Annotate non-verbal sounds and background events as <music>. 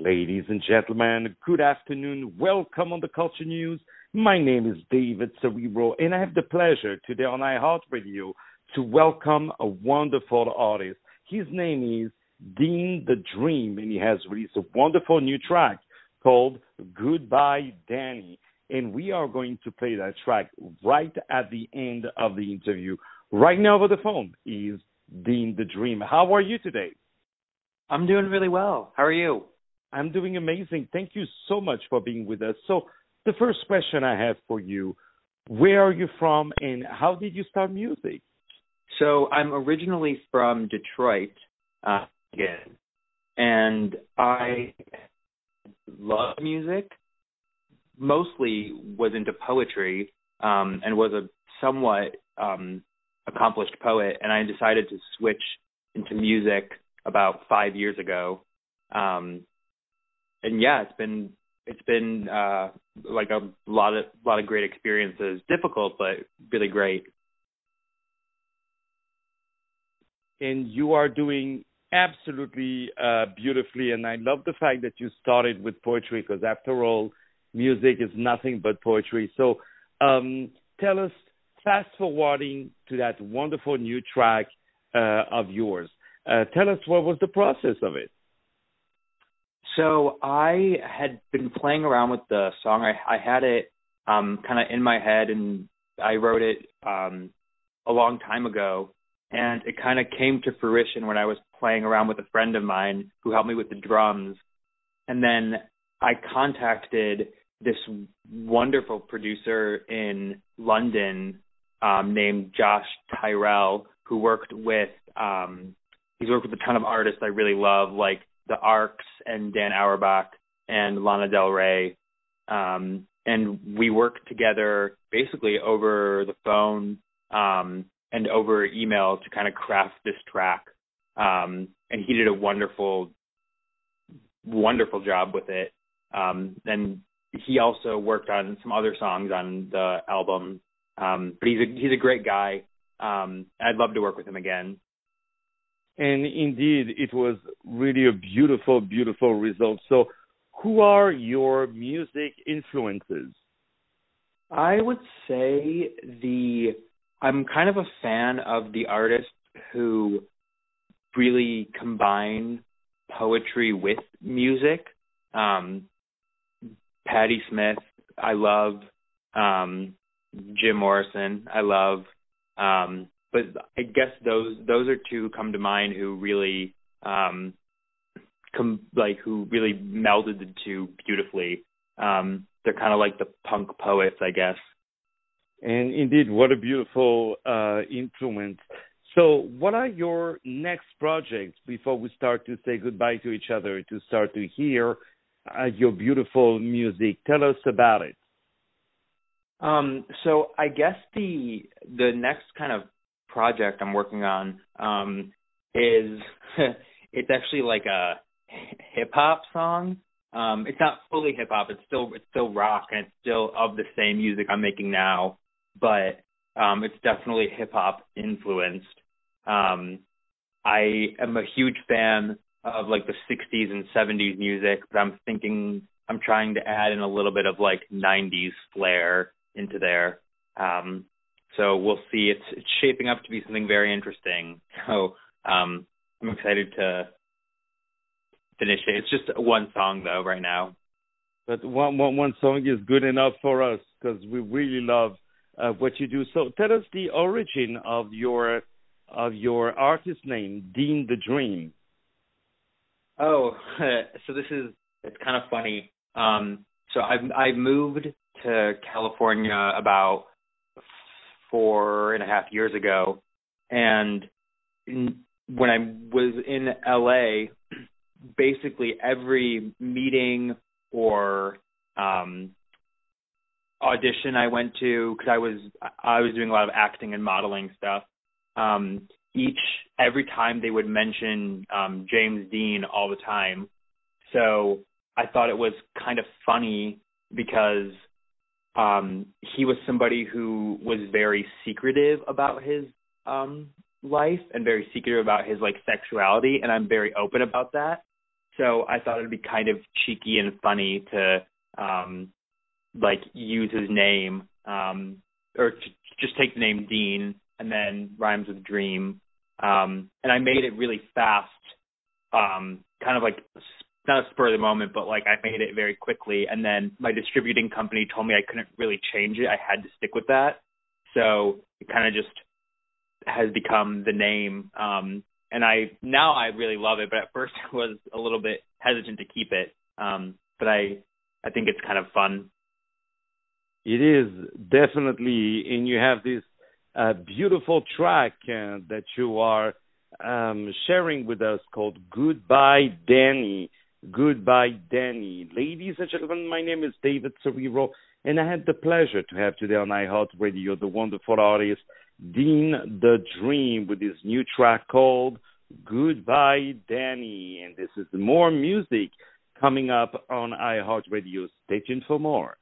Ladies and gentlemen, good afternoon. Welcome on the Culture News. My name is David Cerebro, and I have the pleasure today on iHeartRadio to welcome a wonderful artist. His name is Dean the Dream, and he has released a wonderful new track called Goodbye Danny. And we are going to play that track right at the end of the interview. Right now over the phone is Dean the Dream. How are you today? I'm doing really well. How are you? I'm doing amazing. Thank you so much for being with us. So, the first question I have for you where are you from and how did you start music? So, I'm originally from Detroit, uh, again, and I love music. Mostly was into poetry um, and was a somewhat um, accomplished poet, and I decided to switch into music about five years ago. Um, and yeah, it's been it's been uh, like a lot of lot of great experiences. Difficult, but really great. And you are doing absolutely uh, beautifully, and I love the fact that you started with poetry because, after all, music is nothing but poetry. So, um, tell us, fast forwarding to that wonderful new track uh, of yours. Uh, tell us what was the process of it. So I had been playing around with the song. I, I had it um, kind of in my head, and I wrote it um, a long time ago. And it kind of came to fruition when I was playing around with a friend of mine who helped me with the drums. And then I contacted this wonderful producer in London um, named Josh Tyrell, who worked with um, he's worked with a ton of artists I really love, like the Arcs and Dan Auerbach and Lana Del Rey. Um, and we worked together basically over the phone um, and over email to kind of craft this track. Um, and he did a wonderful, wonderful job with it. Um, and he also worked on some other songs on the album. Um, but he's a he's a great guy. Um, I'd love to work with him again and indeed it was really a beautiful beautiful result. So who are your music influences? I would say the i'm kind of a fan of the artists who really combine poetry with music. Um patti smith i love. Um jim morrison i love. Um but I guess those those are two come to mind who really um come like who really melded the two beautifully. Um they're kind of like the punk poets, I guess. And indeed, what a beautiful uh influence. So, what are your next projects before we start to say goodbye to each other to start to hear uh, your beautiful music? Tell us about it. Um, so I guess the the next kind of project I'm working on um, is <laughs> it's actually like a hip hop song. Um, it's not fully hip hop. It's still it's still rock and it's still of the same music I'm making now, but um, it's definitely hip hop influenced. Um, I am a huge fan of like the 60s and 70s music, but I'm thinking I'm trying to add in a little bit of like 90s flair into there. Um, so we'll see. It's it's shaping up to be something very interesting. So um, I'm excited to finish it. It's just one song though right now. But one one one song is good enough for us because we really love uh, what you do. So tell us the origin of your of your artist name, Dean the Dream. Oh, <laughs> so this is it's kind of funny. Um, so I've I moved to California about four and a half years ago, and in, when I was in LA, basically every meeting or um audition I went to because I was I was doing a lot of acting and modeling stuff. Um, each every time they would mention um, James Dean all the time, so I thought it was kind of funny because um he was somebody who was very secretive about his um life and very secretive about his like sexuality and I'm very open about that. So I thought it'd be kind of cheeky and funny to um like use his name um or to just take the name Dean and then rhymes with dream. Um and I made it really fast um kind of like not a spur of the moment, but like I made it very quickly. And then my distributing company told me I couldn't really change it. I had to stick with that. So it kind of just has become the name. Um, and I now I really love it, but at first <laughs> I was a little bit hesitant to keep it. Um, but I I think it's kind of fun. It is definitely, and you have this uh, beautiful track uh, that you are um, sharing with us called "Goodbye, Danny." Goodbye, Danny. Ladies and gentlemen, my name is David Cerrero, and I had the pleasure to have today on iHeartRadio the wonderful artist Dean the Dream with his new track called Goodbye, Danny. And this is more music coming up on iHeartRadio. Stay tuned for more.